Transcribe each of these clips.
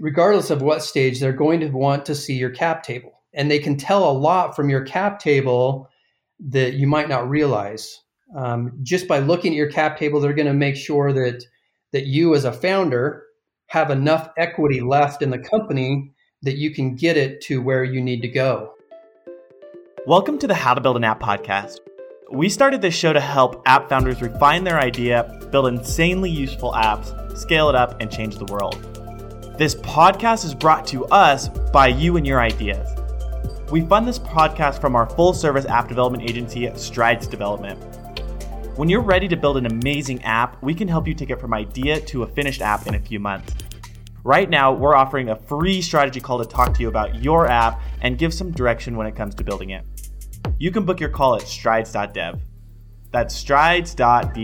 regardless of what stage, they're going to want to see your cap table. And they can tell a lot from your cap table that you might not realize. Um, just by looking at your cap table, they're going to make sure that that you as a founder have enough equity left in the company that you can get it to where you need to go. Welcome to the How to Build an App podcast. We started this show to help app founders refine their idea, build insanely useful apps, scale it up, and change the world. This podcast is brought to us by you and your ideas. We fund this podcast from our full service app development agency, Strides Development. When you're ready to build an amazing app, we can help you take it from idea to a finished app in a few months. Right now, we're offering a free strategy call to talk to you about your app and give some direction when it comes to building it. You can book your call at strides.dev. That's strides.dev.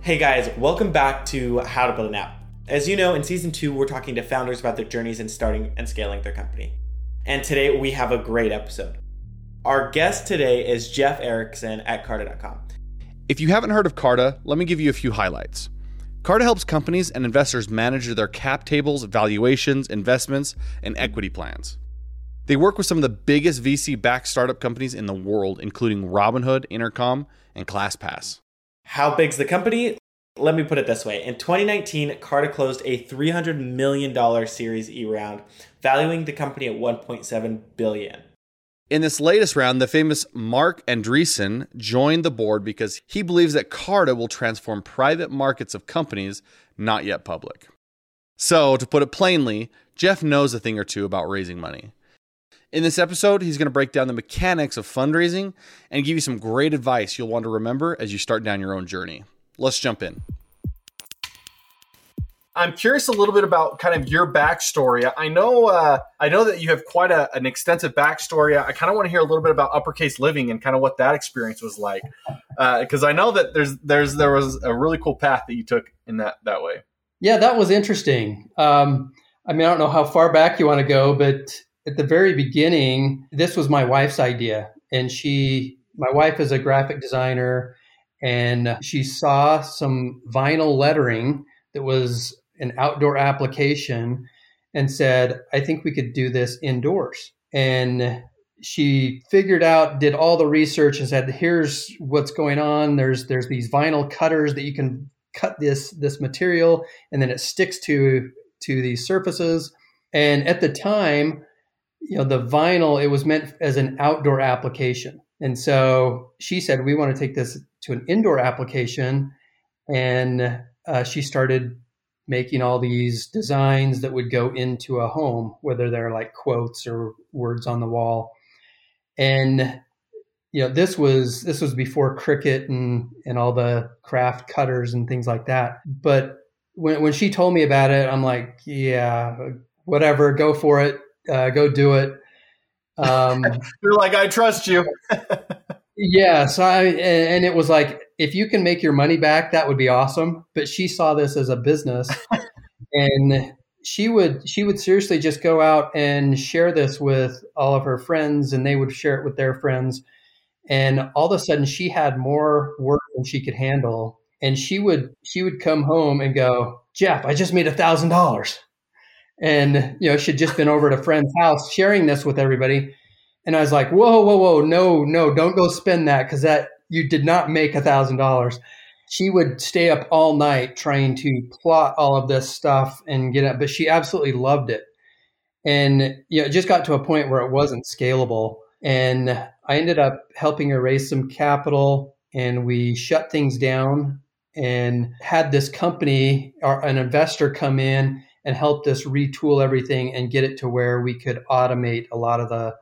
Hey guys, welcome back to How to Build an App. As you know, in season two, we're talking to founders about their journeys in starting and scaling their company. And today we have a great episode. Our guest today is Jeff Erickson at Carta.com. If you haven't heard of Carta, let me give you a few highlights. Carta helps companies and investors manage their cap tables, valuations, investments, and equity plans. They work with some of the biggest VC backed startup companies in the world, including Robinhood, Intercom, and ClassPass. How big's the company? Let me put it this way. In 2019, Carta closed a $300 million Series E round, valuing the company at 1.7 billion. In this latest round, the famous Marc Andreessen joined the board because he believes that Carta will transform private markets of companies not yet public. So, to put it plainly, Jeff knows a thing or two about raising money. In this episode, he's going to break down the mechanics of fundraising and give you some great advice you'll want to remember as you start down your own journey let's jump in. I'm curious a little bit about kind of your backstory. I know uh, I know that you have quite a, an extensive backstory. I kind of want to hear a little bit about Uppercase Living and kind of what that experience was like, because uh, I know that there's there's there was a really cool path that you took in that that way. Yeah, that was interesting. Um, I mean, I don't know how far back you want to go, but at the very beginning, this was my wife's idea, and she, my wife, is a graphic designer and she saw some vinyl lettering that was an outdoor application and said, I think we could do this indoors. And she figured out, did all the research and said, here's what's going on. There's there's these vinyl cutters that you can cut this this material and then it sticks to to these surfaces. And at the time, you know, the vinyl, it was meant as an outdoor application. And so she said, we want to take this to an indoor application. And uh, she started making all these designs that would go into a home, whether they're like quotes or words on the wall. And you know, this was this was before Cricut and and all the craft cutters and things like that. But when when she told me about it, I'm like, yeah, whatever, go for it, uh, go do it. Um, You're like, I trust you. yeah. So I, and it was like, if you can make your money back, that would be awesome. But she saw this as a business, and she would she would seriously just go out and share this with all of her friends, and they would share it with their friends. And all of a sudden, she had more work than she could handle, and she would she would come home and go, Jeff, I just made a thousand dollars and you know she'd just been over at a friend's house sharing this with everybody. And i was like whoa whoa whoa no no don't go spend that because that you did not make a thousand dollars. She would stay up all night trying to plot all of this stuff and get it but she absolutely loved it. And you know it just got to a point where it wasn't scalable. And i ended up helping her raise some capital and we shut things down and had this company or an investor come in and helped us retool everything and get it to where we could automate a lot of the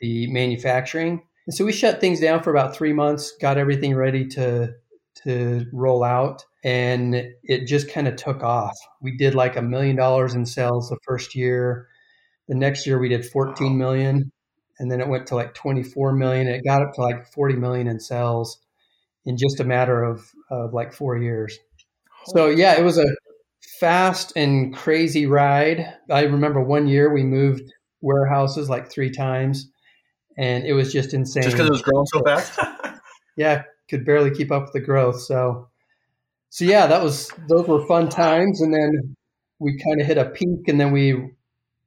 the manufacturing. And so we shut things down for about three months, got everything ready to to roll out, and it just kind of took off. We did like a million dollars in sales the first year. The next year we did 14 million, and then it went to like 24 million. It got up to like 40 million in sales in just a matter of, of like four years. So yeah, it was a fast and crazy ride. I remember one year we moved warehouses like three times, and it was just insane. Just because it was growing so fast. yeah, could barely keep up with the growth. So, so yeah, that was those were fun times. And then we kind of hit a peak, and then we,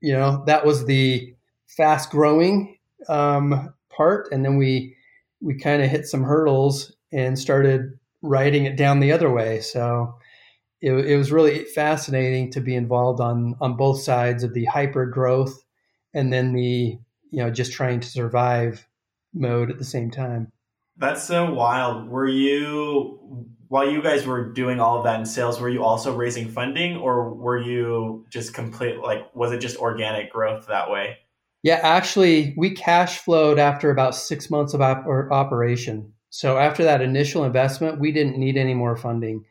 you know, that was the fast growing um, part, and then we we kind of hit some hurdles and started riding it down the other way. So it, it was really fascinating to be involved on on both sides of the hyper growth and then the you know just trying to survive mode at the same time. That's so wild. Were you while you guys were doing all of that in sales, were you also raising funding or were you just complete like was it just organic growth that way? Yeah, actually, we cash flowed after about six months of op- operation. So after that initial investment, we didn't need any more funding.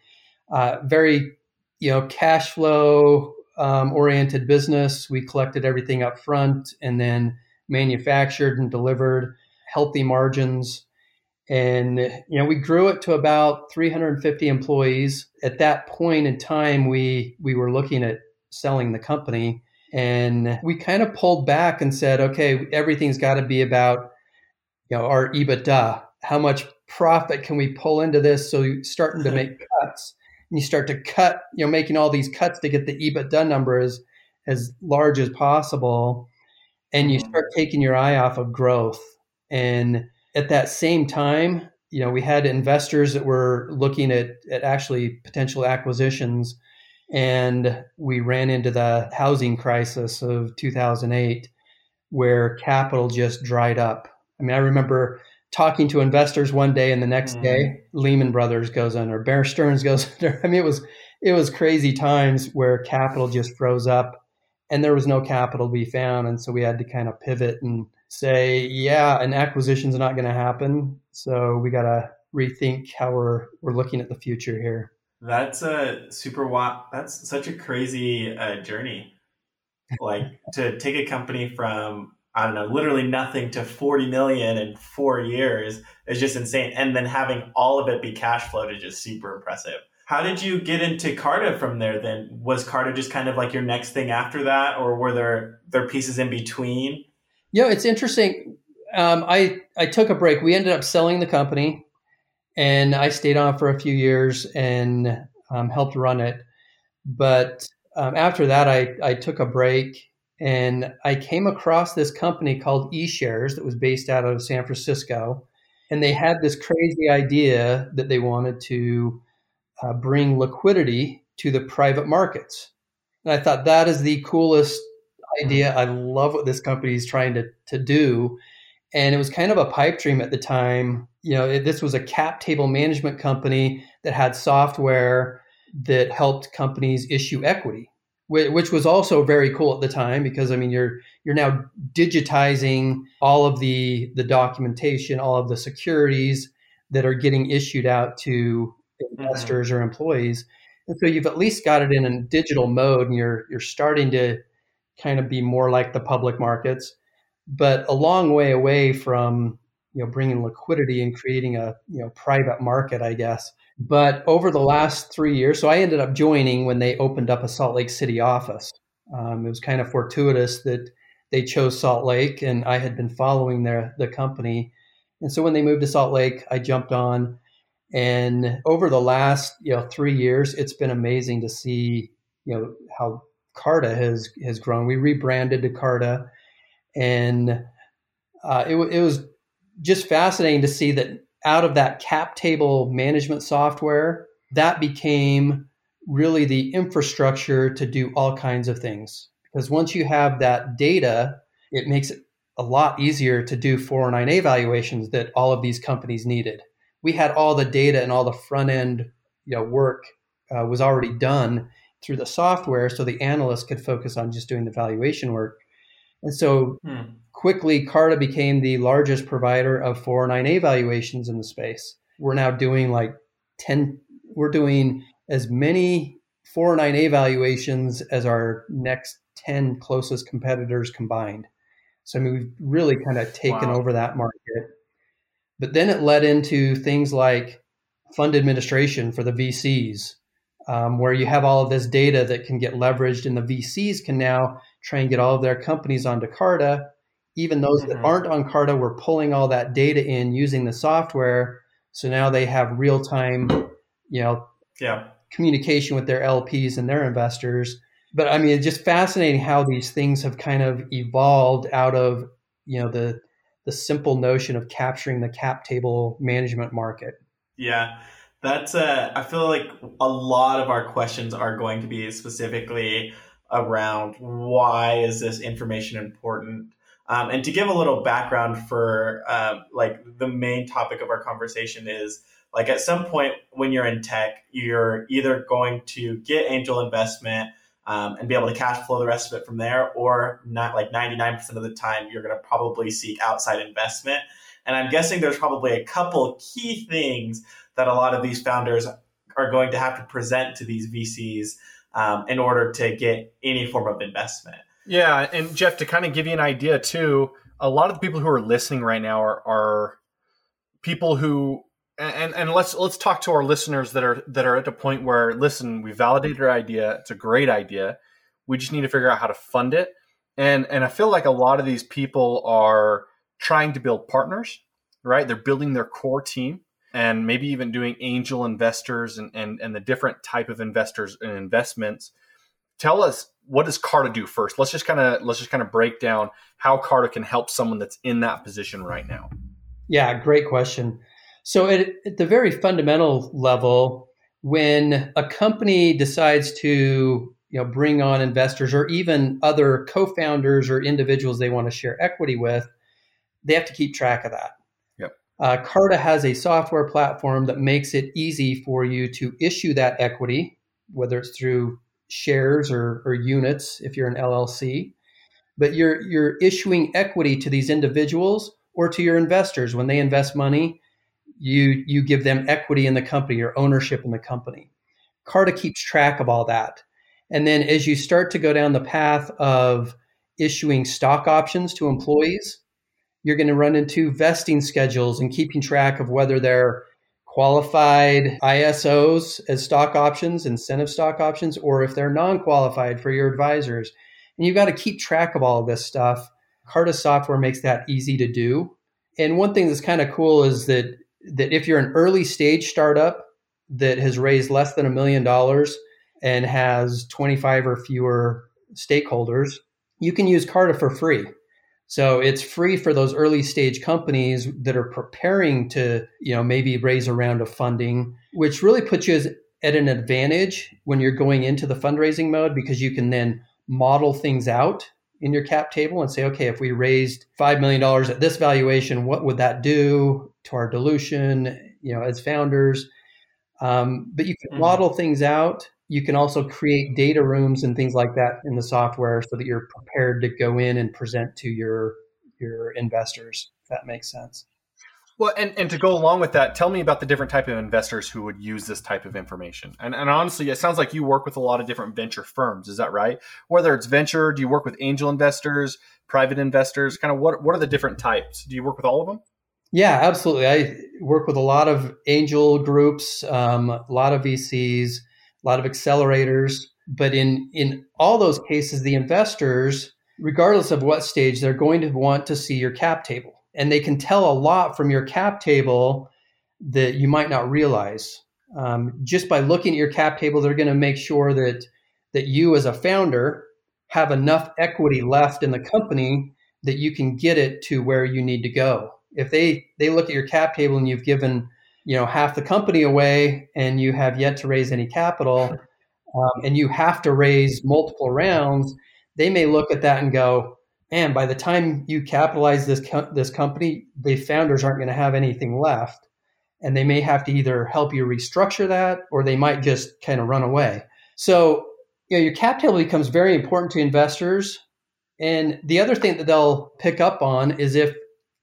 Uh, very, you know, cash flow um, oriented business. We collected everything up front and then manufactured and delivered healthy margins. And you know, we grew it to about 350 employees. At that point in time, we we were looking at selling the company, and we kind of pulled back and said, okay, everything's got to be about you know our EBITDA. How much profit can we pull into this? So starting to make cuts, and you start to cut, you know, making all these cuts to get the EBITDA number as as large as possible, and you mm-hmm. start taking your eye off of growth and at that same time, you know, we had investors that were looking at, at actually potential acquisitions. And we ran into the housing crisis of 2008, where capital just dried up. I mean, I remember talking to investors one day, and the next mm. day, Lehman Brothers goes under, Bear Stearns goes under. I mean, it was it was crazy times where capital just froze up, and there was no capital to be found, and so we had to kind of pivot and say, yeah, an acquisition is not going to happen. So we got to rethink how we're we're looking at the future here. That's a super wild. That's such a crazy uh, journey. Like to take a company from I don't know, literally nothing to 40 million in four years is just insane. And then having all of it be cash flow is just super impressive. How did you get into Carta from there then? Was Carta just kind of like your next thing after that? Or were there there pieces in between? Know, it's interesting. Um, I I took a break. We ended up selling the company, and I stayed on for a few years and um, helped run it. But um, after that, I I took a break and I came across this company called eShares that was based out of San Francisco, and they had this crazy idea that they wanted to uh, bring liquidity to the private markets. And I thought that is the coolest idea. I love what this company is trying to, to do. And it was kind of a pipe dream at the time. You know, it, this was a cap table management company that had software that helped companies issue equity, which was also very cool at the time because I mean you're you're now digitizing all of the the documentation, all of the securities that are getting issued out to mm-hmm. investors mm-hmm. or employees. And so you've at least got it in a digital mode and you're you're starting to kind of be more like the public markets, but a long way away from you know bringing liquidity and creating a you know private market, I guess. But over the last three years, so I ended up joining when they opened up a Salt Lake City office. Um, it was kind of fortuitous that they chose Salt Lake, and I had been following their the company. And so when they moved to Salt Lake, I jumped on. And over the last you know three years, it's been amazing to see you know how Carta has has grown. We rebranded to Carta, and uh, it, it was just fascinating to see that out of that cap table management software, that became really the infrastructure to do all kinds of things. Because once you have that data, it makes it a lot easier to do 409A evaluations that all of these companies needed. We had all the data and all the front end you know, work uh, was already done through the software so the analyst could focus on just doing the valuation work. And so hmm. Quickly, Carta became the largest provider of 409A valuations in the space. We're now doing like 10, we're doing as many 409A valuations as our next 10 closest competitors combined. So, I mean, we've really kind of taken wow. over that market. But then it led into things like fund administration for the VCs um, where you have all of this data that can get leveraged, and the VCs can now try and get all of their companies onto Carta. Even those mm-hmm. that aren't on Carta, we're pulling all that data in using the software. So now they have real time, you know, yeah. communication with their LPs and their investors. but I mean, it's just fascinating how these things have kind of evolved out of you know the the simple notion of capturing the cap table management market. Yeah, that's. Uh, I feel like a lot of our questions are going to be specifically around why is this information important. Um, and to give a little background for uh, like the main topic of our conversation is like at some point when you're in tech, you're either going to get angel investment um, and be able to cash flow the rest of it from there, or not like 99% of the time, you're going to probably seek outside investment. And I'm guessing there's probably a couple key things that a lot of these founders are going to have to present to these VCs um, in order to get any form of investment. Yeah, and Jeff, to kind of give you an idea too, a lot of the people who are listening right now are, are people who and and let's let's talk to our listeners that are that are at the point where listen, we validated our idea. It's a great idea. We just need to figure out how to fund it. And and I feel like a lot of these people are trying to build partners, right? They're building their core team and maybe even doing angel investors and and, and the different type of investors and investments. Tell us what does Carta do first? Let's just kind of let's just kind of break down how Carta can help someone that's in that position right now. Yeah, great question. So, at, at the very fundamental level, when a company decides to you know bring on investors or even other co-founders or individuals they want to share equity with, they have to keep track of that. Yep. Uh, Carta has a software platform that makes it easy for you to issue that equity, whether it's through shares or, or units if you're an LLC. But you're you're issuing equity to these individuals or to your investors when they invest money you you give them equity in the company or ownership in the company. Carta keeps track of all that. And then as you start to go down the path of issuing stock options to employees, you're going to run into vesting schedules and keeping track of whether they're qualified ISOs as stock options, incentive stock options, or if they're non qualified for your advisors. And you've got to keep track of all of this stuff. Carta software makes that easy to do. And one thing that's kind of cool is that that if you're an early stage startup that has raised less than a million dollars and has 25 or fewer stakeholders, you can use Carta for free. So it's free for those early stage companies that are preparing to, you know, maybe raise a round of funding, which really puts you at an advantage when you're going into the fundraising mode because you can then model things out in your cap table and say, okay, if we raised $5 million at this valuation, what would that do to our dilution, you know, as founders? Um, but you can mm-hmm. model things out. You can also create data rooms and things like that in the software so that you're prepared to go in and present to your your investors. If that makes sense. Well, and, and to go along with that, tell me about the different type of investors who would use this type of information. And, and honestly, it sounds like you work with a lot of different venture firms. Is that right? Whether it's venture, do you work with angel investors, private investors? Kind of what, what are the different types? Do you work with all of them? Yeah, absolutely. I work with a lot of angel groups, um, a lot of VCs, a lot of accelerators. But in, in all those cases, the investors, regardless of what stage, they're going to want to see your cap table and they can tell a lot from your cap table that you might not realize. Um, just by looking at your cap table, they're going to make sure that that you as a founder have enough equity left in the company that you can get it to where you need to go. If they they look at your cap table and you've given you know half the company away and you have yet to raise any capital, um, and you have to raise multiple rounds, they may look at that and go, and by the time you capitalize this co- this company, the founders aren't going to have anything left, and they may have to either help you restructure that, or they might just kind of run away. So, you know, your cap table becomes very important to investors. And the other thing that they'll pick up on is if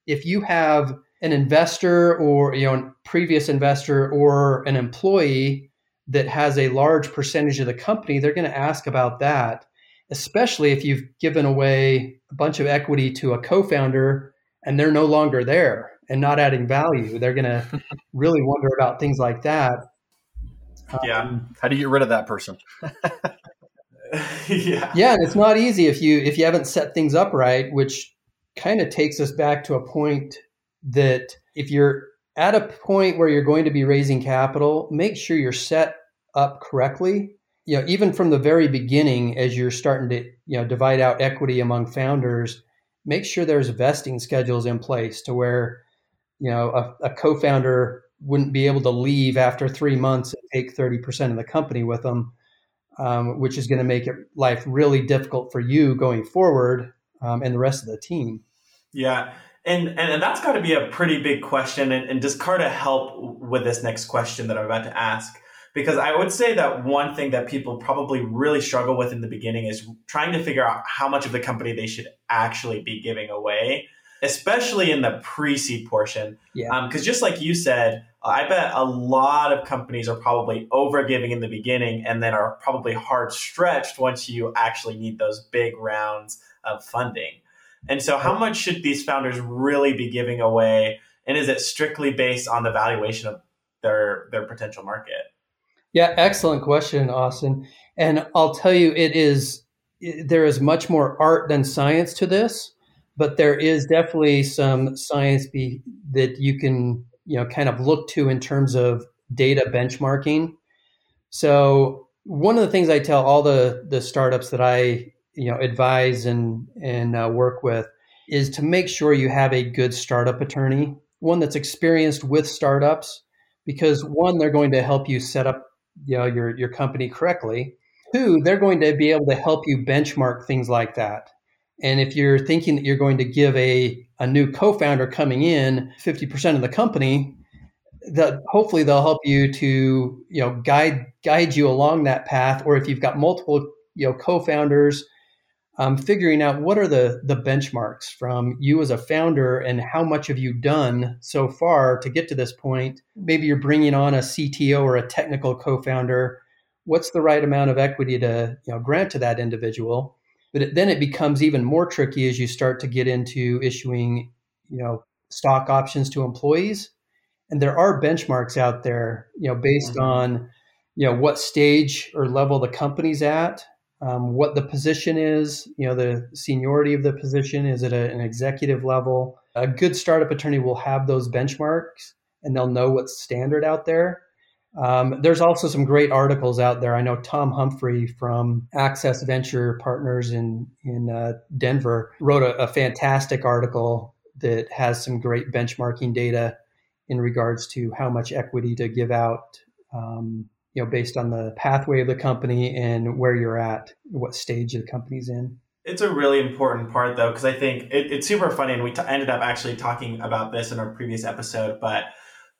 if you have an investor or you know a previous investor or an employee that has a large percentage of the company, they're going to ask about that especially if you've given away a bunch of equity to a co-founder and they're no longer there and not adding value. They're going to really wonder about things like that. Yeah. Um, How do you get rid of that person? yeah. Yeah, and it's not easy if you if you haven't set things up right, which kind of takes us back to a point that if you're at a point where you're going to be raising capital, make sure you're set up correctly you know, even from the very beginning, as you're starting to, you know, divide out equity among founders, make sure there's vesting schedules in place to where, you know, a, a co-founder wouldn't be able to leave after three months and take 30% of the company with them, um, which is going to make it life really difficult for you going forward um, and the rest of the team. Yeah. And, and, and that's got to be a pretty big question. And, and does Carta help with this next question that I'm about to ask? Because I would say that one thing that people probably really struggle with in the beginning is trying to figure out how much of the company they should actually be giving away, especially in the pre seed portion. Yeah. Because um, just like you said, I bet a lot of companies are probably over giving in the beginning and then are probably hard stretched once you actually need those big rounds of funding. And so, how much should these founders really be giving away? And is it strictly based on the valuation of their their potential market? Yeah, excellent question, Austin. And I'll tell you, it is there is much more art than science to this, but there is definitely some science be, that you can you know kind of look to in terms of data benchmarking. So one of the things I tell all the the startups that I you know advise and and uh, work with is to make sure you have a good startup attorney, one that's experienced with startups, because one they're going to help you set up you know your your company correctly. Two, they're going to be able to help you benchmark things like that. And if you're thinking that you're going to give a, a new co-founder coming in 50% of the company, that hopefully they'll help you to you know guide guide you along that path. Or if you've got multiple you know co-founders, um, figuring out what are the the benchmarks from you as a founder and how much have you done so far to get to this point. Maybe you're bringing on a CTO or a technical co-founder. What's the right amount of equity to you know grant to that individual? But it, then it becomes even more tricky as you start to get into issuing you know stock options to employees. And there are benchmarks out there, you know, based mm-hmm. on you know what stage or level the company's at um, what the position is, you know, the seniority of the position. Is it a, an executive level? A good startup attorney will have those benchmarks and they'll know what's standard out there. Um, there's also some great articles out there. I know Tom Humphrey from Access Venture Partners in in uh, Denver wrote a, a fantastic article that has some great benchmarking data in regards to how much equity to give out um, you know, based on the pathway of the company and where you're at, what stage the company's in. It's a really important part, though, because I think it, it's super funny, and we t- ended up actually talking about this in our previous episode. But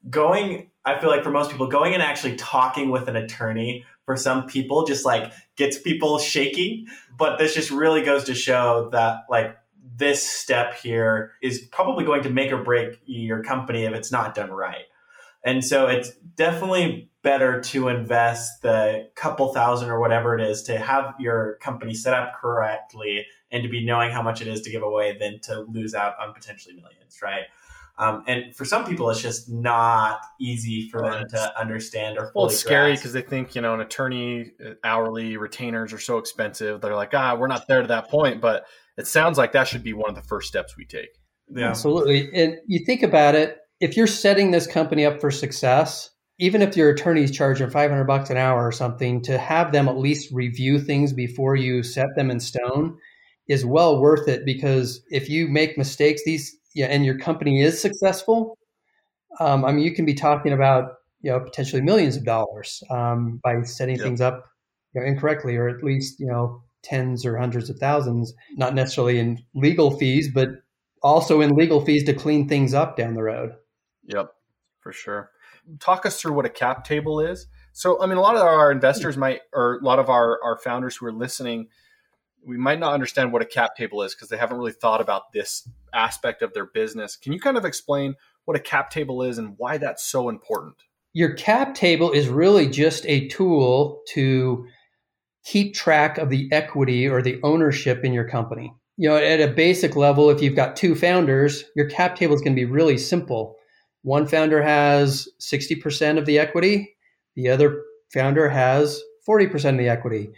going, I feel like for most people, going and actually talking with an attorney for some people just like gets people shaky. But this just really goes to show that like this step here is probably going to make or break your company if it's not done right. And so it's definitely better to invest the couple thousand or whatever it is to have your company set up correctly and to be knowing how much it is to give away than to lose out on potentially millions, right? Um, and for some people, it's just not easy for well, them to understand or well, it's scary because they think you know an attorney uh, hourly retainers are so expensive. They're like, ah, we're not there to that point. But it sounds like that should be one of the first steps we take. Yeah. Absolutely. And you think about it, if you're setting this company up for success, even if your attorney's charging 500 bucks an hour or something, to have them at least review things before you set them in stone is well worth it because if you make mistakes, these yeah, and your company is successful, um, I mean, you can be talking about you know potentially millions of dollars um, by setting yep. things up you know, incorrectly, or at least you know tens or hundreds of thousands, not necessarily in legal fees, but also in legal fees to clean things up down the road. Yep, for sure. Talk us through what a cap table is. So, I mean, a lot of our investors hmm. might, or a lot of our, our founders who are listening, we might not understand what a cap table is because they haven't really thought about this aspect of their business. Can you kind of explain what a cap table is and why that's so important? Your cap table is really just a tool to keep track of the equity or the ownership in your company. You know, at a basic level, if you've got two founders, your cap table is going to be really simple one founder has 60% of the equity, the other founder has 40% of the equity.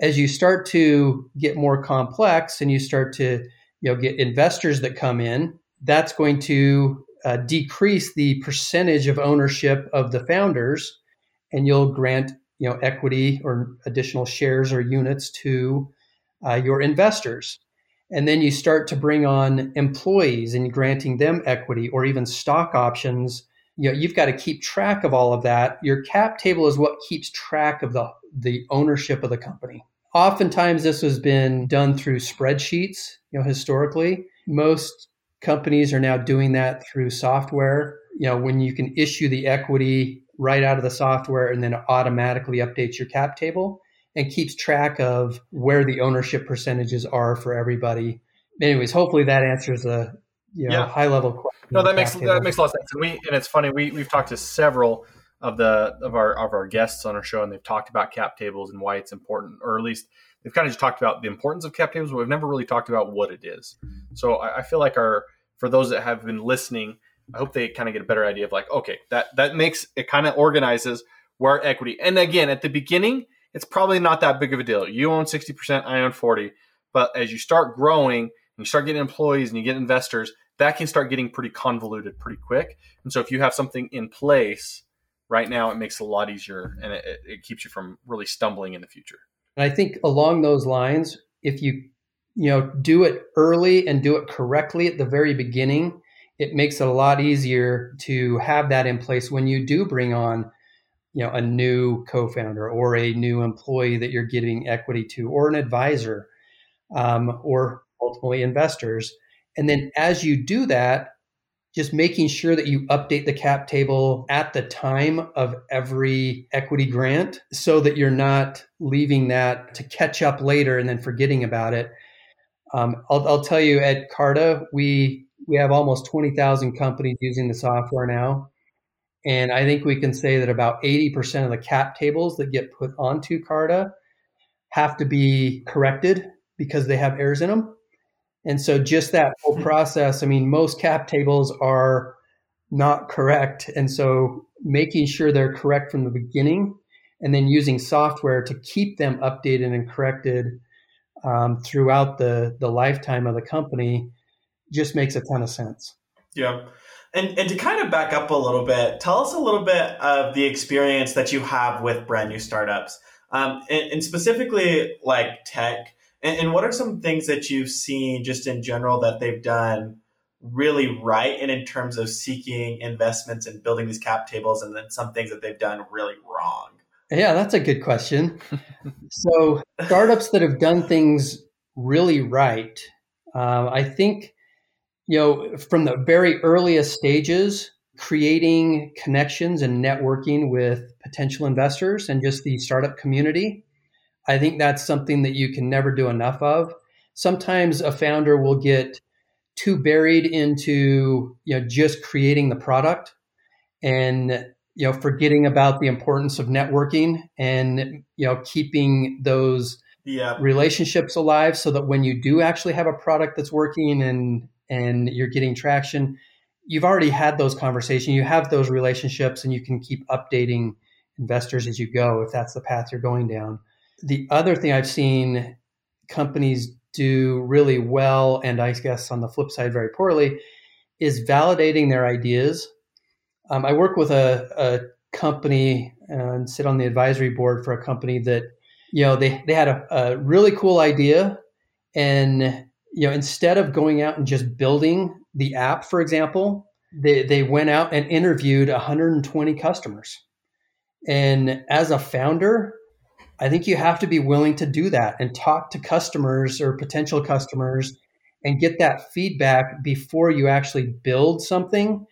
As you start to get more complex and you start to you know get investors that come in, that's going to uh, decrease the percentage of ownership of the founders and you'll grant you know equity or additional shares or units to uh, your investors and then you start to bring on employees and granting them equity or even stock options. You know you've got to keep track of all of that. Your cap table is what keeps track of the the ownership of the company. Oftentimes this has been done through spreadsheets you know historically. Most companies are now doing that through software. You know when you can issue the equity right out of the software and then automatically updates your cap table and keeps track of where the ownership percentages are for everybody. Anyways, hopefully that answers a you know, yeah. high level question. No, that makes table. that makes a lot of sense. And we and it's funny we we've talked to several of the of our of our guests on our show, and they've talked about cap tables and why it's important, or at least they've kind of just talked about the importance of cap tables, but we've never really talked about what it is. So I, I feel like our for those that have been listening, I hope they kind of get a better idea of like, okay, that that makes it kind of organizes where equity. And again, at the beginning, it's probably not that big of a deal. You own 60%, I own 40. But as you start growing and you start getting employees and you get investors, that can start getting pretty convoluted pretty quick. And so if you have something in place right now, it makes it a lot easier and it, it keeps you from really stumbling in the future. And I think along those lines, if you you know do it early and do it correctly at the very beginning, it makes it a lot easier to have that in place when you do bring on you know a new co-founder or a new employee that you're giving equity to or an advisor um, or ultimately investors. And then as you do that just making sure that you update the cap table at the time of every equity grant so that you're not leaving that to catch up later and then forgetting about it. Um, I'll, I'll, tell you at carta we we have almost 20000 companies using the software now and I think we can say that about 80% of the cap tables that get put onto Carta have to be corrected because they have errors in them. And so just that whole hmm. process, I mean, most cap tables are not correct. And so making sure they're correct from the beginning and then using software to keep them updated and corrected um, throughout the, the lifetime of the company just makes a ton of sense. Yeah. And, and to kind of back up a little bit, tell us a little bit of the experience that you have with brand new startups, um, and, and, specifically like tech. And, and, what are some things that you've seen just in general that they've done really right, and in terms of seeking investments and building these cap tables, and then some things that they've done really wrong? Yeah, that's a good question. so startups that have done things really right, uh, I think you know, from the very earliest stages, creating connections and networking with potential investors and just the startup community. I think that's something that you can never do enough of. Sometimes a founder will get too buried into, you know, just creating the product and you know forgetting about the importance of networking and you know keeping those yeah. relationships alive so that when you do actually have a product that's working and and you're getting traction, you've already had those conversations, you have those relationships, and you can keep updating investors as you go if that's the path you're going down. The other thing I've seen companies do really well, and I guess on the flip side, very poorly, is validating their ideas. Um, I work with a, a company and sit on the advisory board for a company that, you know, they, they had a, a really cool idea and you know, instead of going out and just building the app, for example, they, they went out and interviewed 120 customers. And as a founder, I think you have to be willing to do that and talk to customers or potential customers and get that feedback before you actually build something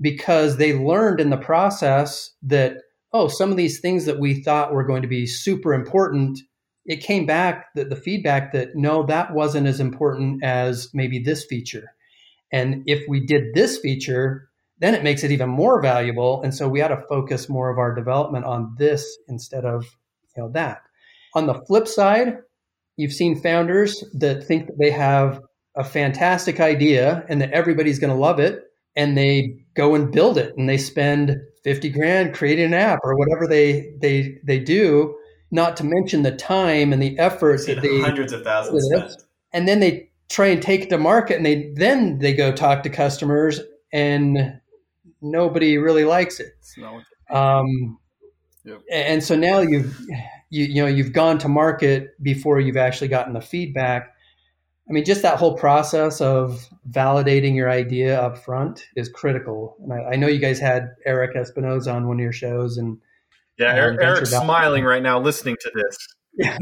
because they learned in the process that, oh, some of these things that we thought were going to be super important it came back that the feedback that no, that wasn't as important as maybe this feature. And if we did this feature, then it makes it even more valuable. And so we had to focus more of our development on this instead of you know that. On the flip side, you've seen founders that think that they have a fantastic idea and that everybody's going to love it and they go and build it and they spend 50 grand creating an app or whatever they they they do not to mention the time and the effort that they hundreds of thousands spent. and then they try and take it to market and they then they go talk to customers and nobody really likes it um, Yep. And so now you've you, you know you've gone to market before you've actually gotten the feedback. I mean, just that whole process of validating your idea up front is critical. And I, I know you guys had Eric Espinosa on one of your shows, and yeah, um, Eric, Eric's smiling right now listening to this. Yeah.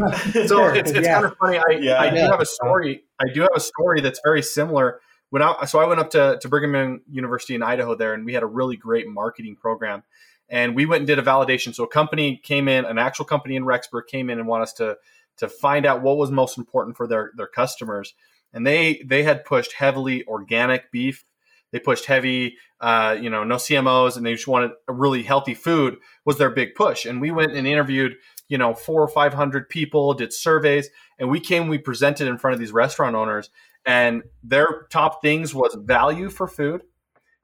so it's, it's yeah. kind of funny. I, yeah. I do have a story. I do have a story that's very similar. When I, so I went up to, to Brigham Young University in Idaho there, and we had a really great marketing program. And we went and did a validation. So a company came in, an actual company in Rexburg came in and want us to to find out what was most important for their their customers. And they they had pushed heavily organic beef. They pushed heavy, uh, you know, no GMOs, and they just wanted a really healthy food was their big push. And we went and interviewed you know four or five hundred people did surveys and we came we presented in front of these restaurant owners and their top things was value for food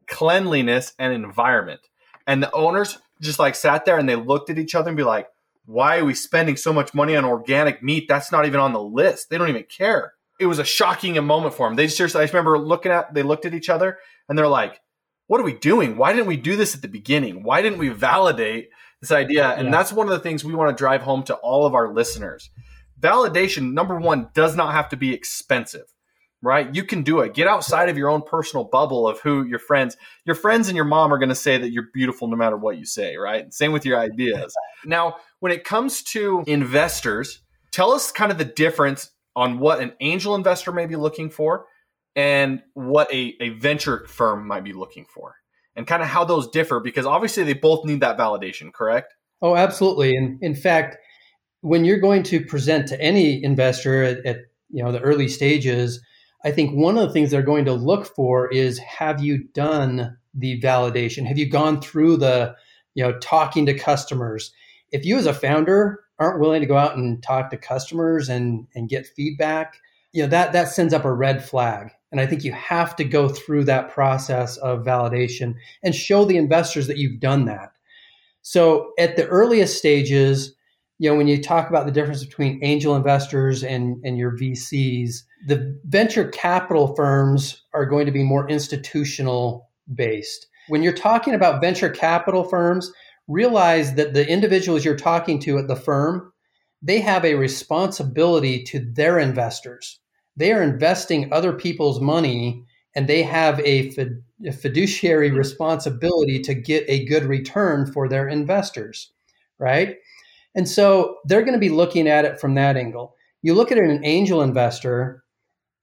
cleanliness and environment. And the owners just like sat there and they looked at each other and be like why are we spending so much money on organic meat? That's not even on the list. They don't even care. It was a shocking moment for them. They just i just remember looking at they looked at each other and they're like what are we doing why didn't we do this at the beginning why didn't we validate this idea. And yeah. that's one of the things we want to drive home to all of our listeners. Validation, number one, does not have to be expensive, right? You can do it. Get outside of your own personal bubble of who your friends, your friends and your mom are going to say that you're beautiful no matter what you say, right? Same with your ideas. now, when it comes to investors, tell us kind of the difference on what an angel investor may be looking for and what a, a venture firm might be looking for and kind of how those differ because obviously they both need that validation, correct? Oh, absolutely. And in fact, when you're going to present to any investor at, at you know the early stages, I think one of the things they're going to look for is have you done the validation? Have you gone through the you know talking to customers? If you as a founder aren't willing to go out and talk to customers and and get feedback, you know that that sends up a red flag and I think you have to go through that process of validation and show the investors that you've done that. So at the earliest stages, you know, when you talk about the difference between angel investors and, and your VCs, the venture capital firms are going to be more institutional based. When you're talking about venture capital firms, realize that the individuals you're talking to at the firm, they have a responsibility to their investors they are investing other people's money and they have a, fiduciary responsibility to get a good return for their investors, right? And so they're going to be looking at it from that angle. You look at an angel investor,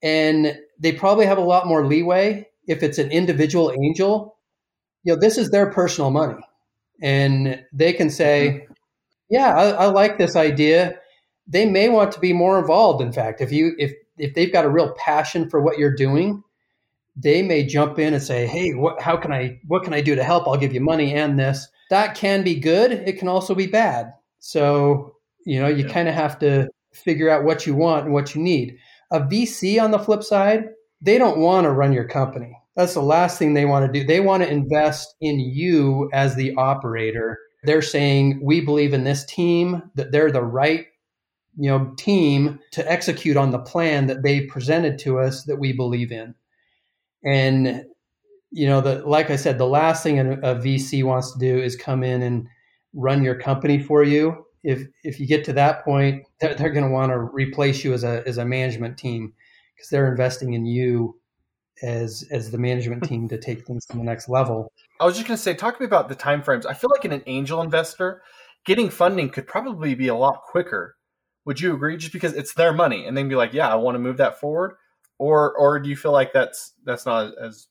and they probably have a lot more leeway if it's an individual angel. You know, this is their personal money, and they can say, mm-hmm. "Yeah, I, I like this idea." They may want to be more involved. In fact, if you if if they've got a real passion for what you're doing, they may jump in and say, "Hey, what, how can I what can I do to help? I'll give you money and this." That can be good. It can also be bad. So, you know, you yeah. kind of have to figure out what you want and what you need. A VC on the flip side, they don't want to run your company. That's the last thing they want to do. They want to invest in you as the operator. They're saying, "We believe in this team that they're the right you know team to execute on the plan that they presented to us that we believe in. And you know the like i said the last thing a, a vc wants to do is come in and run your company for you. If if you get to that point they're, they're going to want to replace you as a as a management team because they're investing in you as as the management team to take things to the next level. I was just going to say talk to me about the time frames i feel like in an angel investor getting funding could probably be a lot quicker would you agree? Just because it's their money, and then be like, yeah, I want to move that forward, or or do you feel like that's that's not as?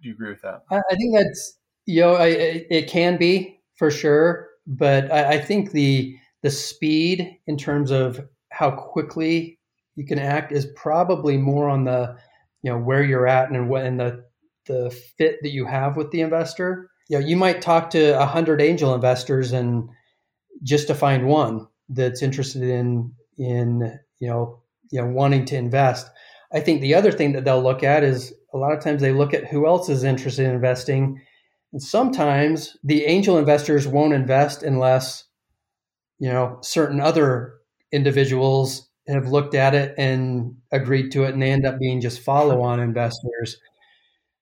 Do you agree with that? I, I think that's you know I, it can be for sure, but I, I think the the speed in terms of how quickly you can act is probably more on the you know where you're at and what and the the fit that you have with the investor. You know, you might talk to a hundred angel investors and just to find one that's interested in in you know you know wanting to invest. I think the other thing that they'll look at is a lot of times they look at who else is interested in investing, and sometimes the angel investors won't invest unless you know certain other individuals have looked at it and agreed to it, and they end up being just follow-on investors.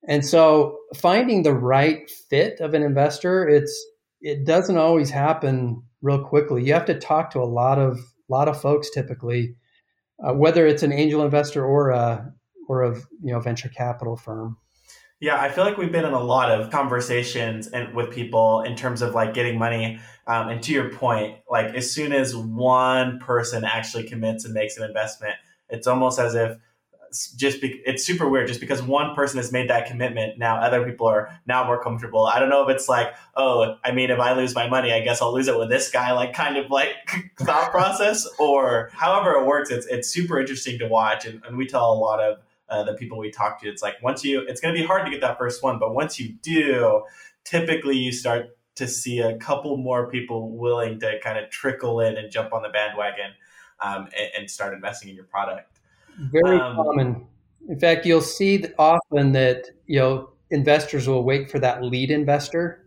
And so, finding the right fit of an investor, it's it doesn't always happen real quickly. You have to talk to a lot of lot of folks typically, uh, whether it's an angel investor or a or a you know venture capital firm. Yeah, I feel like we've been in a lot of conversations and with people in terms of like getting money. Um, and to your point, like as soon as one person actually commits and makes an investment, it's almost as if just be, it's super weird just because one person has made that commitment now other people are now more comfortable. I don't know if it's like oh i mean if i lose my money i guess i'll lose it with this guy like kind of like thought process or however it works it's it's super interesting to watch and, and we tell a lot of uh, the people we talk to it's like once you it's going to be hard to get that first one but once you do typically you start to see a couple more people willing to kind of trickle in and jump on the bandwagon um, and, and start investing in your product very um, common. In fact, you'll see often that you know investors will wait for that lead investor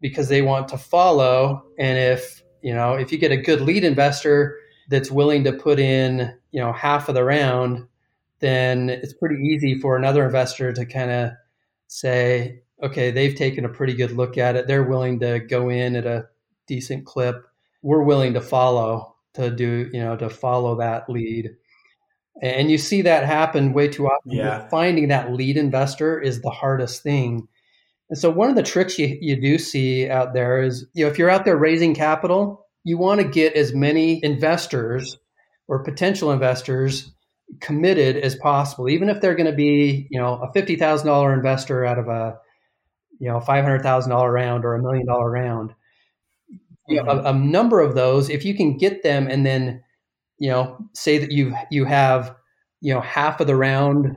because they want to follow. And if you know if you get a good lead investor that's willing to put in you know half of the round, then it's pretty easy for another investor to kind of say, okay, they've taken a pretty good look at it. They're willing to go in at a decent clip. We're willing to follow to do you know to follow that lead. And you see that happen way too often. Yeah. Finding that lead investor is the hardest thing. And so one of the tricks you, you do see out there is, you know, if you're out there raising capital, you want to get as many investors or potential investors committed as possible, even if they're going to be, you know, a fifty thousand dollar investor out of a, you know, five hundred thousand dollar round or a million dollar round. Mm-hmm. You know, a, a number of those, if you can get them and then you know, say that you you have you know half of the round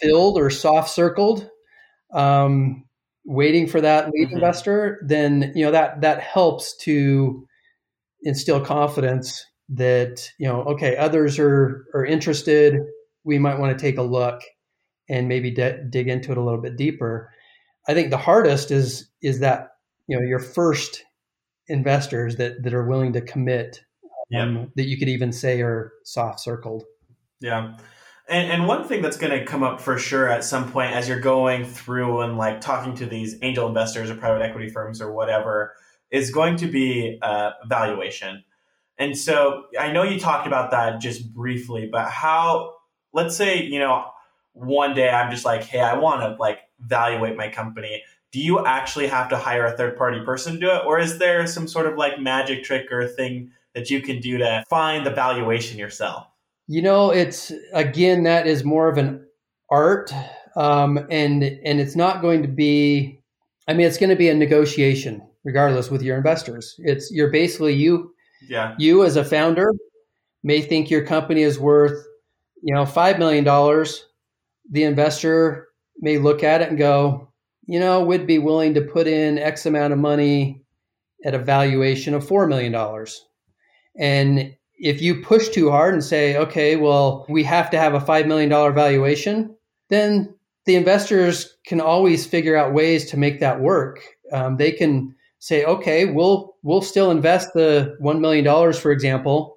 filled or soft circled, um, waiting for that lead mm-hmm. investor, then you know that that helps to instill confidence that you know okay others are are interested. We might want to take a look and maybe de- dig into it a little bit deeper. I think the hardest is is that you know your first investors that that are willing to commit um, that you could even say are soft circled. Yeah. And, and one thing that's going to come up for sure at some point as you're going through and like talking to these angel investors or private equity firms or whatever is going to be uh, valuation. And so I know you talked about that just briefly, but how, let's say, you know, one day I'm just like, hey, I want to like evaluate my company. Do you actually have to hire a third party person to do it? Or is there some sort of like magic trick or thing that you can do to find the valuation yourself? You know, it's again that is more of an art, um, and and it's not going to be. I mean, it's going to be a negotiation, regardless, with your investors. It's you're basically you. Yeah. You as a founder may think your company is worth, you know, five million dollars. The investor may look at it and go, you know, would be willing to put in X amount of money at a valuation of four million dollars. And if you push too hard and say, okay, well, we have to have a $5 million valuation, then the investors can always figure out ways to make that work. Um, they can say, okay, we'll we'll still invest the one million dollars, for example,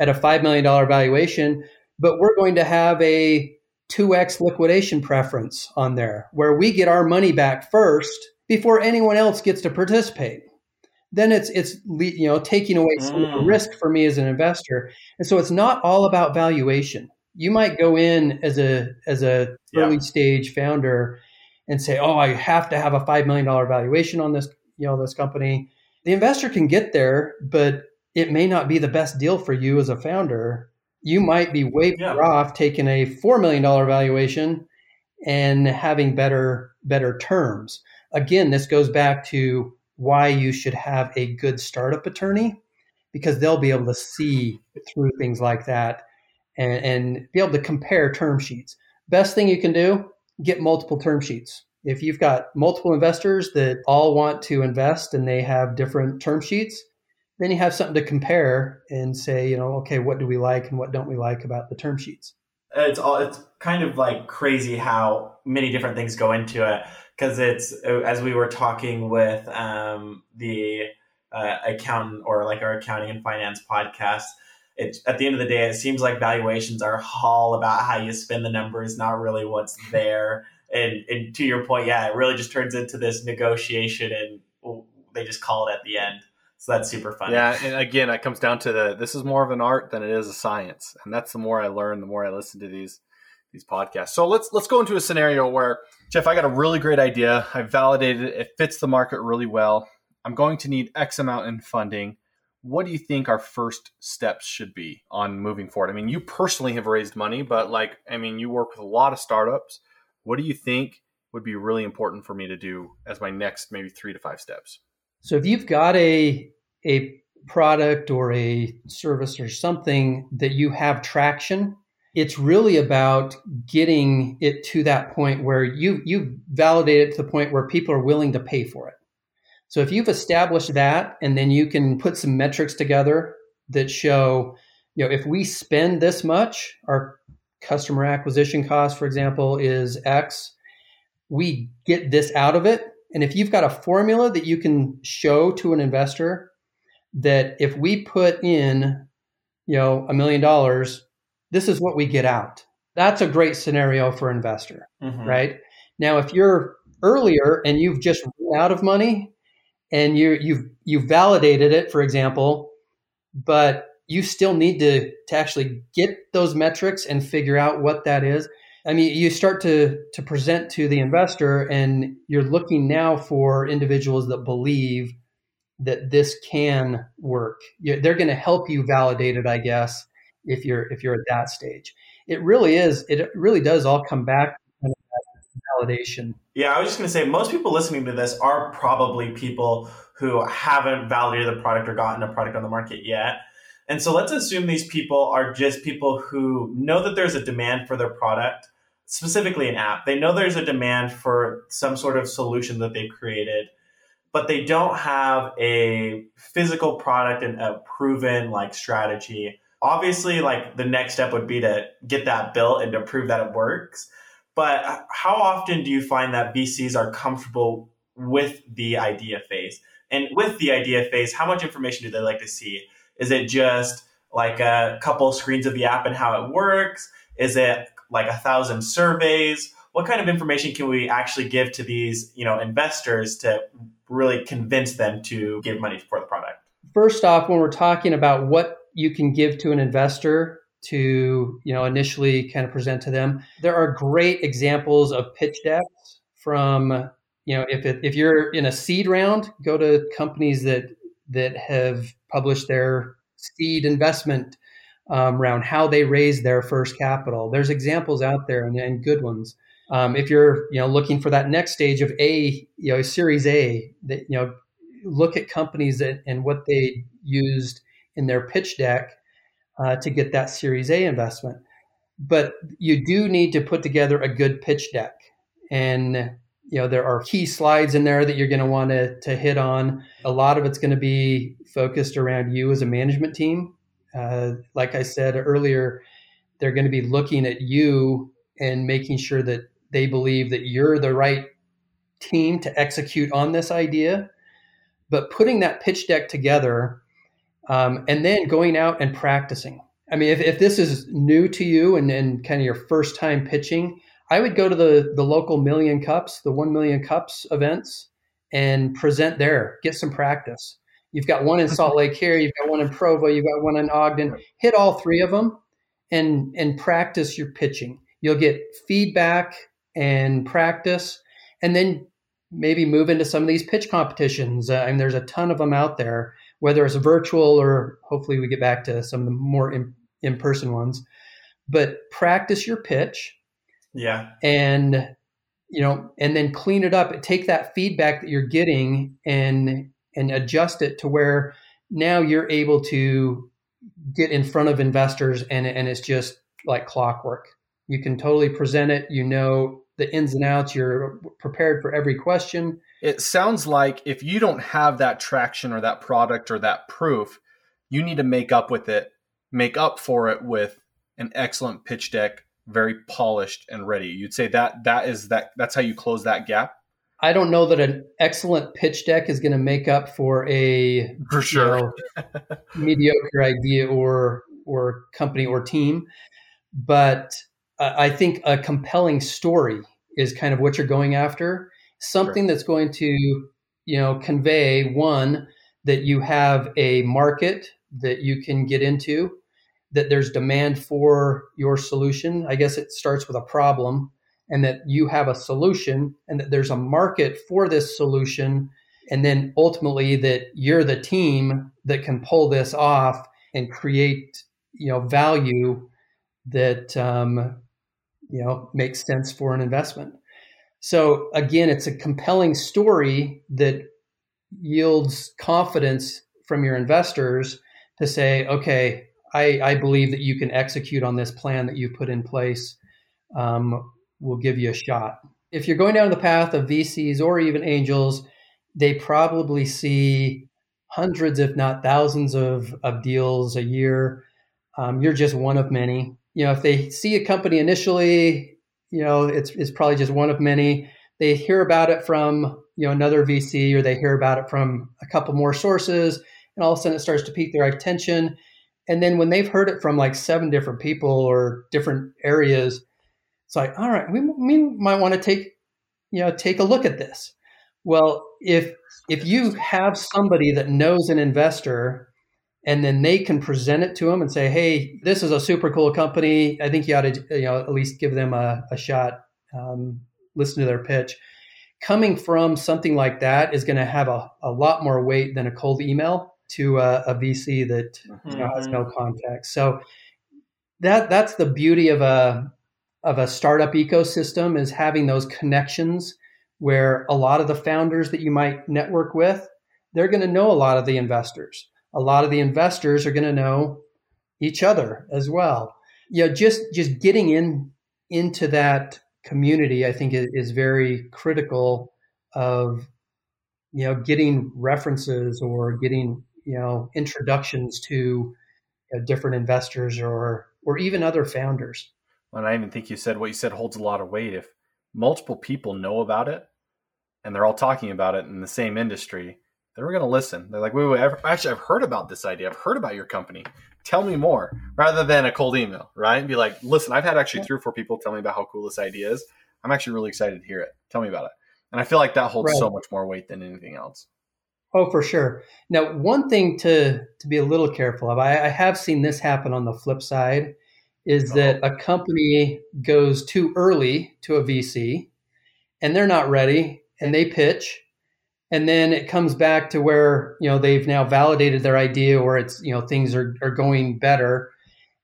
at a five million dollar valuation, but we're going to have a two x liquidation preference on there, where we get our money back first before anyone else gets to participate then it's it's you know taking away some mm. of the risk for me as an investor. And so it's not all about valuation. You might go in as a as a yeah. early stage founder and say, "Oh, I have to have a five million dollar valuation on this you know this company." The investor can get there, but it may not be the best deal for you as a founder. You might be way better yeah. off taking a four million dollar valuation and having better better terms. Again, this goes back to why you should have a good startup attorney because they'll be able to see through things like that and, and be able to compare term sheets. Best thing you can do, get multiple term sheets. If you've got multiple investors that all want to invest and they have different term sheets, then you have something to compare and say, you know, okay, what do we like and what don't we like about the term sheets? It's all it's kind of like crazy how many different things go into it because it's as we were talking with um, the uh, accountant or like our accounting and finance podcast. It's at the end of the day, it seems like valuations are all about how you spend the numbers, not really what's there. And, and to your point, yeah, it really just turns into this negotiation and they just call it at the end. So that's super fun. Yeah, and again, it comes down to the this is more of an art than it is a science, and that's the more I learn, the more I listen to these these podcasts. So let's let's go into a scenario where Jeff, I got a really great idea. I validated it. It fits the market really well. I'm going to need X amount in funding. What do you think our first steps should be on moving forward? I mean, you personally have raised money, but like, I mean, you work with a lot of startups. What do you think would be really important for me to do as my next maybe three to five steps? So if you've got a a product or a service or something that you have traction, it's really about getting it to that point where you you validate it to the point where people are willing to pay for it. So if you've established that and then you can put some metrics together that show, you know, if we spend this much, our customer acquisition cost, for example, is X, we get this out of it and if you've got a formula that you can show to an investor that if we put in, you know, a million dollars, this is what we get out. That's a great scenario for investor, mm-hmm. right? Now, if you're earlier and you've just run out of money and you you've you've validated it, for example, but you still need to to actually get those metrics and figure out what that is I mean, you start to to present to the investor, and you're looking now for individuals that believe that this can work. They're going to help you validate it, I guess, if you're if you're at that stage. It really is. It really does all come back to validation. Yeah, I was just going to say most people listening to this are probably people who haven't validated the product or gotten a product on the market yet. And so let's assume these people are just people who know that there's a demand for their product, specifically an app. They know there's a demand for some sort of solution that they've created, but they don't have a physical product and a proven like strategy. Obviously, like the next step would be to get that built and to prove that it works. But how often do you find that VCs are comfortable with the idea phase? And with the idea phase, how much information do they like to see? Is it just like a couple screens of the app and how it works? Is it like a thousand surveys? What kind of information can we actually give to these, you know, investors to really convince them to give money for the product? First off, when we're talking about what you can give to an investor to, you know, initially kind of present to them, there are great examples of pitch decks from, you know, if it, if you're in a seed round, go to companies that that have published their seed investment um, around how they raised their first capital. There's examples out there and, and good ones. Um, if you're you know looking for that next stage of A, you know Series A, that you know look at companies that, and what they used in their pitch deck uh, to get that Series A investment. But you do need to put together a good pitch deck, and you know there are key slides in there that you're going to want to to hit on. A lot of it's going to be focused around you as a management team. Uh, like i said earlier they're going to be looking at you and making sure that they believe that you're the right team to execute on this idea. But putting that pitch deck together um, and then going out and practicing i mean if, if this is new to you and, and kind of your first time pitching I would go to the the local million cups, the one million cups events, and present there. Get some practice. You've got one in Salt Lake here. You've got one in Provo. You've got one in Ogden. Hit all three of them, and and practice your pitching. You'll get feedback and practice, and then maybe move into some of these pitch competitions. Uh, I mean, there's a ton of them out there, whether it's virtual or hopefully we get back to some of the more in, person ones. But practice your pitch yeah. And you know, and then clean it up. Take that feedback that you're getting and and adjust it to where now you're able to get in front of investors and and it's just like clockwork. You can totally present it. You know the ins and outs. You're prepared for every question. It sounds like if you don't have that traction or that product or that proof, you need to make up with it, make up for it with an excellent pitch deck, very polished and ready. You'd say that that is that that's how you close that gap. I don't know that an excellent pitch deck is going to make up for a for sure you know, mediocre idea or or company or team, but uh, I think a compelling story is kind of what you're going after. Something sure. that's going to you know, convey one that you have a market that you can get into, that there's demand for your solution. I guess it starts with a problem, and that you have a solution, and that there's a market for this solution, and then ultimately that you're the team that can pull this off and create, you know, value that um, you know makes sense for an investment. So again, it's a compelling story that yields confidence from your investors to say, okay, I, I believe that you can execute on this plan that you've put in place. Um, we'll give you a shot. If you're going down the path of VCs or even angels, they probably see hundreds, if not thousands, of, of deals a year. Um, you're just one of many. You know, if they see a company initially, you know, it's, it's probably just one of many. They hear about it from, you know, another VC or they hear about it from a couple more sources, and all of a sudden it starts to pique their attention. And then when they've heard it from like seven different people or different areas, it's like, all right, we, we might want to take, you know, take a look at this. Well, if if you have somebody that knows an investor and then they can present it to them and say, "Hey, this is a super cool company. I think you ought to, you know, at least give them a, a shot. Um, listen to their pitch." Coming from something like that is going to have a, a lot more weight than a cold email to a, a VC that you know, has no context. So that that's the beauty of a of a startup ecosystem is having those connections where a lot of the founders that you might network with, they're going to know a lot of the investors. A lot of the investors are going to know each other as well. You know, just just getting in into that community, I think, is, very critical of you know getting references or getting you know introductions to you know, different investors or or even other founders. And I even think you said what you said holds a lot of weight. If multiple people know about it, and they're all talking about it in the same industry, then we're going to listen. They're like, wait, wait, I've, actually, I've heard about this idea. I've heard about your company. Tell me more, rather than a cold email, right? And be like, listen, I've had actually three or four people tell me about how cool this idea is. I'm actually really excited to hear it. Tell me about it. And I feel like that holds right. so much more weight than anything else. Oh, for sure. Now, one thing to to be a little careful of, I, I have seen this happen on the flip side, is oh. that a company goes too early to a VC, and they're not ready, and they pitch and then it comes back to where you know they've now validated their idea or it's you know things are, are going better.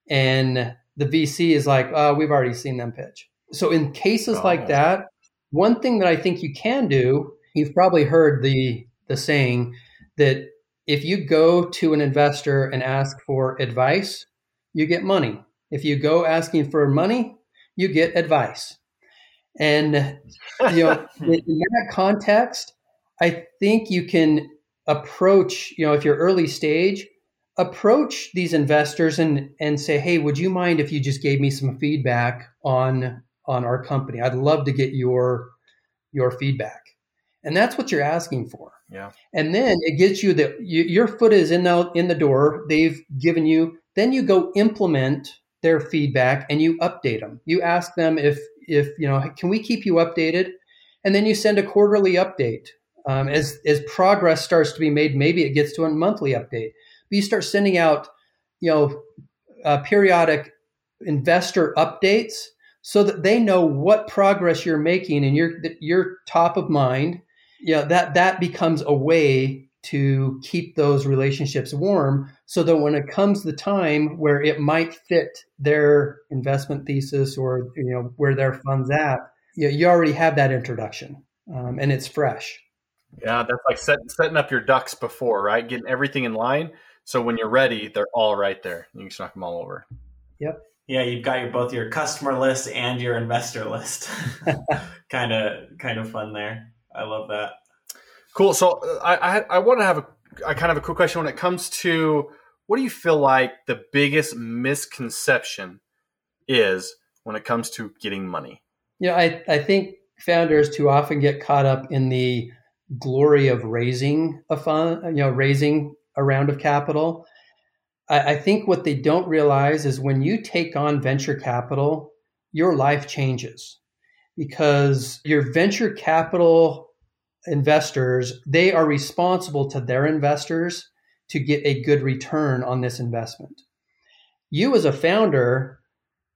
And the vc is like oh we've already seen them pitch. So in cases oh. like that one thing that i think you can do you've probably heard the the saying that if you go to an investor and ask for advice you get money. If you go asking for money you get advice. And you know, in, in that context, I think you can approach, you know, if you're early stage, approach these investors and and say, "Hey, would you mind if you just gave me some feedback on on our company? I'd love to get your your feedback." And that's what you're asking for. Yeah. And then it gets you that you, your foot is in the in the door. They've given you. Then you go implement their feedback and you update them. You ask them if if you know, can we keep you updated? And then you send a quarterly update. Um, as as progress starts to be made, maybe it gets to a monthly update. But you start sending out, you know, uh, periodic investor updates so that they know what progress you're making and you're you're top of mind. Yeah, you know, that that becomes a way to keep those relationships warm so that when it comes the time where it might fit their investment thesis or you know where their funds at you, you already have that introduction um, and it's fresh yeah that's like set, setting up your ducks before right? Getting everything in line. So when you're ready they're all right there. You can knock them all over. Yep. Yeah you've got your both your customer list and your investor list. Kind of kind of fun there. I love that. Cool. So uh, I I, I want to have a, a kind of a quick question when it comes to what do you feel like the biggest misconception is when it comes to getting money? Yeah, I I think founders too often get caught up in the glory of raising a fund, you know, raising a round of capital. I, I think what they don't realize is when you take on venture capital, your life changes because your venture capital investors, they are responsible to their investors to get a good return on this investment. You, as a founder,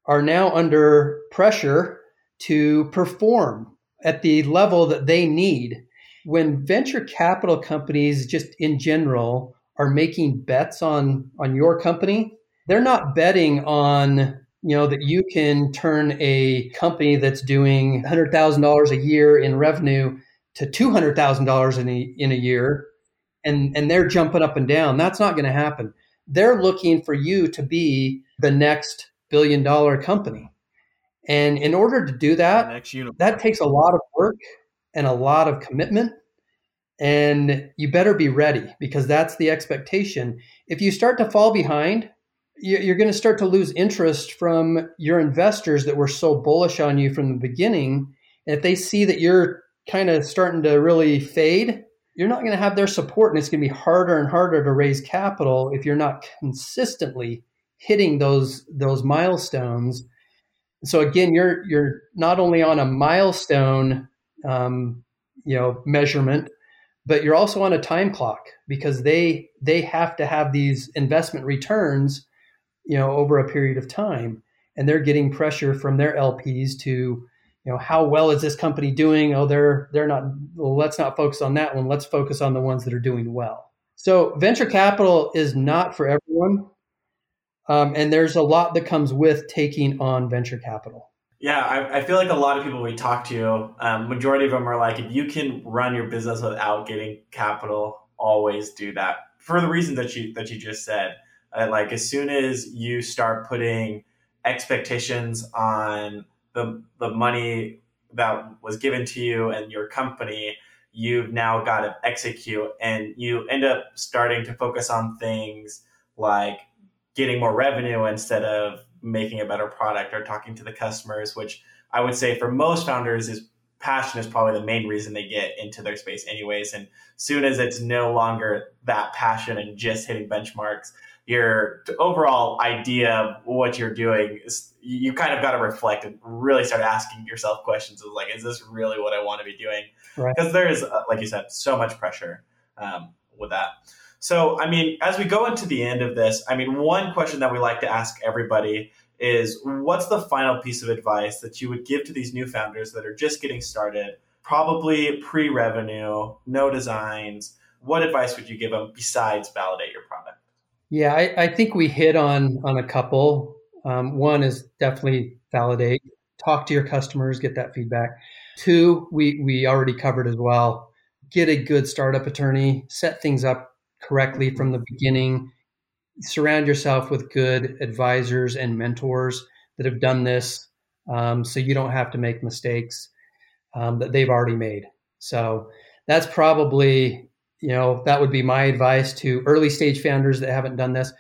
are now under pressure to perform at the level that they need. When venture capital companies, just in general, are making bets on, on your company, they're not betting on you know that you can turn a company that's doing $100,000 a year in revenue to $200,000 in a, in a year and and they're jumping up and down. That's not going to happen. They're looking for you to be the next billion dollar company. And in order to do that, that takes a lot of work and a lot of commitment. And you better be ready because that's the expectation. If you start to fall behind, you're going to start to lose interest from your investors that were so bullish on you from the beginning. And if they see that you're kind of starting to really fade, you're not going to have their support and it's going to be harder and harder to raise capital if you're not consistently hitting those those milestones so again you're you're not only on a milestone um, you know measurement but you're also on a time clock because they they have to have these investment returns you know over a period of time. And they're getting pressure from their lps to you know how well is this company doing? Oh they're they're not well let's not focus on that one. Let's focus on the ones that are doing well. So venture capital is not for everyone. Um, and there's a lot that comes with taking on venture capital yeah I, I feel like a lot of people we talk to um, majority of them are like if you can run your business without getting capital always do that for the reasons that you that you just said. Uh, like as soon as you start putting expectations on the the money that was given to you and your company you've now got to execute and you end up starting to focus on things like getting more revenue instead of making a better product or talking to the customers which i would say for most founders is passion is probably the main reason they get into their space anyways. And soon as it's no longer that passion and just hitting benchmarks your overall idea of what you're doing is you kind of got to reflect and really start asking yourself questions of like is this really what i want to be doing? Because right. there is uh, like you said so much pressure um, with that so i mean as we go into the end of this i mean one question that we like to ask everybody is what's the final piece of advice that you would give to these new founders that are just getting started probably pre-revenue no designs what advice would you give them besides validate your product yeah, I, I think we hit on on a couple. Um, one is definitely validate, talk to your customers, get that feedback. Two, we we already covered as well. Get a good startup attorney, set things up correctly from the beginning. Surround yourself with good advisors and mentors that have done this, um, so you don't have to make mistakes um, that they've already made. So that's probably you know that would be my advice to early stage founders that haven't done this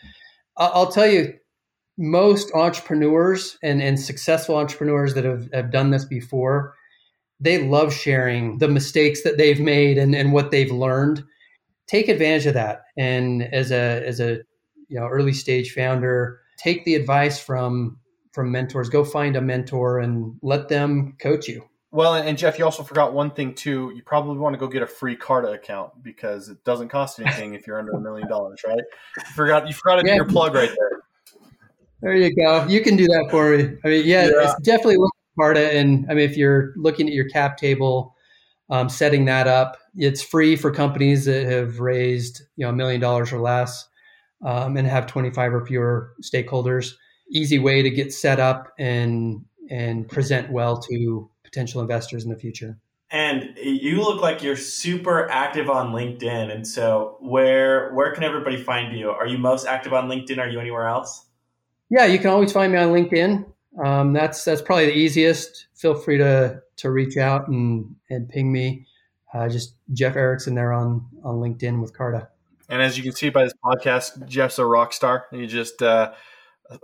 i'll tell you most entrepreneurs and, and successful entrepreneurs that have, have done this before they love sharing the mistakes that they've made and, and what they've learned take advantage of that and as a as a you know early stage founder take the advice from from mentors go find a mentor and let them coach you well, and Jeff, you also forgot one thing too. You probably want to go get a free Carta account because it doesn't cost anything if you're under a million dollars, right? You forgot you forgot to yeah. do your plug right there. There you go. You can do that for me. I mean, yeah, yeah. it's definitely look at Carta, and I mean, if you're looking at your cap table, um, setting that up, it's free for companies that have raised you know a million dollars or less um, and have 25 or fewer stakeholders. Easy way to get set up and and present well to potential investors in the future. And you look like you're super active on LinkedIn. And so where where can everybody find you? Are you most active on LinkedIn? Are you anywhere else? Yeah, you can always find me on LinkedIn. Um, that's that's probably the easiest. Feel free to to reach out and and ping me. Uh, just Jeff Erickson there on on LinkedIn with Carta. And as you can see by this podcast, Jeff's a rock star. He's just uh,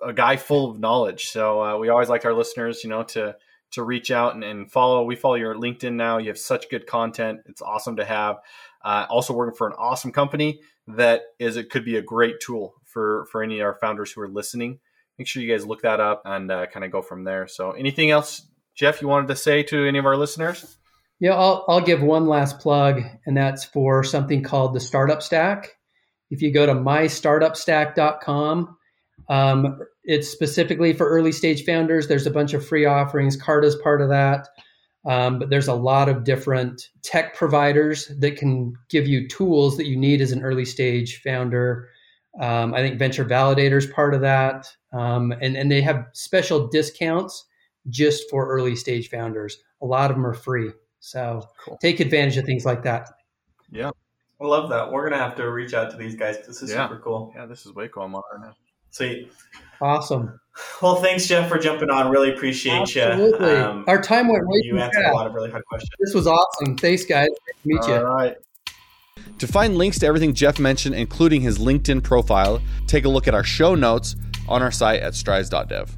a guy full of knowledge. So uh, we always like our listeners, you know, to to reach out and, and, follow. We follow your LinkedIn now. You have such good content. It's awesome to have. Uh, also working for an awesome company that is it could be a great tool for for any of our founders who are listening. Make sure you guys look that up and uh, kind of go from there. So, anything else, Jeff, you wanted to say to any of our listeners? Yeah, I'll, I'll give one last plug, and that's for something called the Startup Stack. If you go to mystartupstack.com, um, it's specifically for early stage founders. There's a bunch of free offerings. Carta's part of that. Um, but there's a lot of different tech providers that can give you tools that you need as an early stage founder. Um, I think Venture Validator is part of that. Um, and, and they have special discounts just for early stage founders. A lot of them are free. So cool. take advantage of things like that. Yeah. I love that. We're going to have to reach out to these guys. This is yeah. super cool. Yeah, this is way cool. I'm on right now. Sweet. Awesome. Well, thanks, Jeff, for jumping on. Really appreciate Absolutely. you. Um, Our time went way You answered fast. a lot of really hard questions. This was awesome. Thanks, guys. Nice to meet All you. All right. To find links to everything Jeff mentioned, including his LinkedIn profile, take a look at our show notes on our site at strides.dev.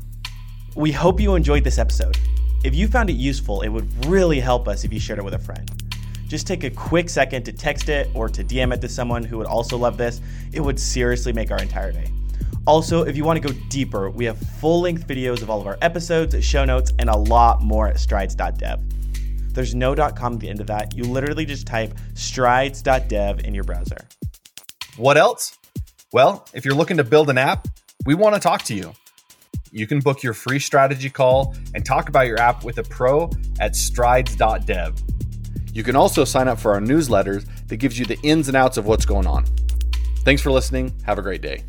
We hope you enjoyed this episode. If you found it useful, it would really help us if you shared it with a friend. Just take a quick second to text it or to DM it to someone who would also love this. It would seriously make our entire day. Also, if you want to go deeper, we have full length videos of all of our episodes, show notes, and a lot more at strides.dev. There's no .com at the end of that. You literally just type strides.dev in your browser. What else? Well, if you're looking to build an app, we want to talk to you. You can book your free strategy call and talk about your app with a pro at strides.dev. You can also sign up for our newsletters that gives you the ins and outs of what's going on. Thanks for listening. Have a great day.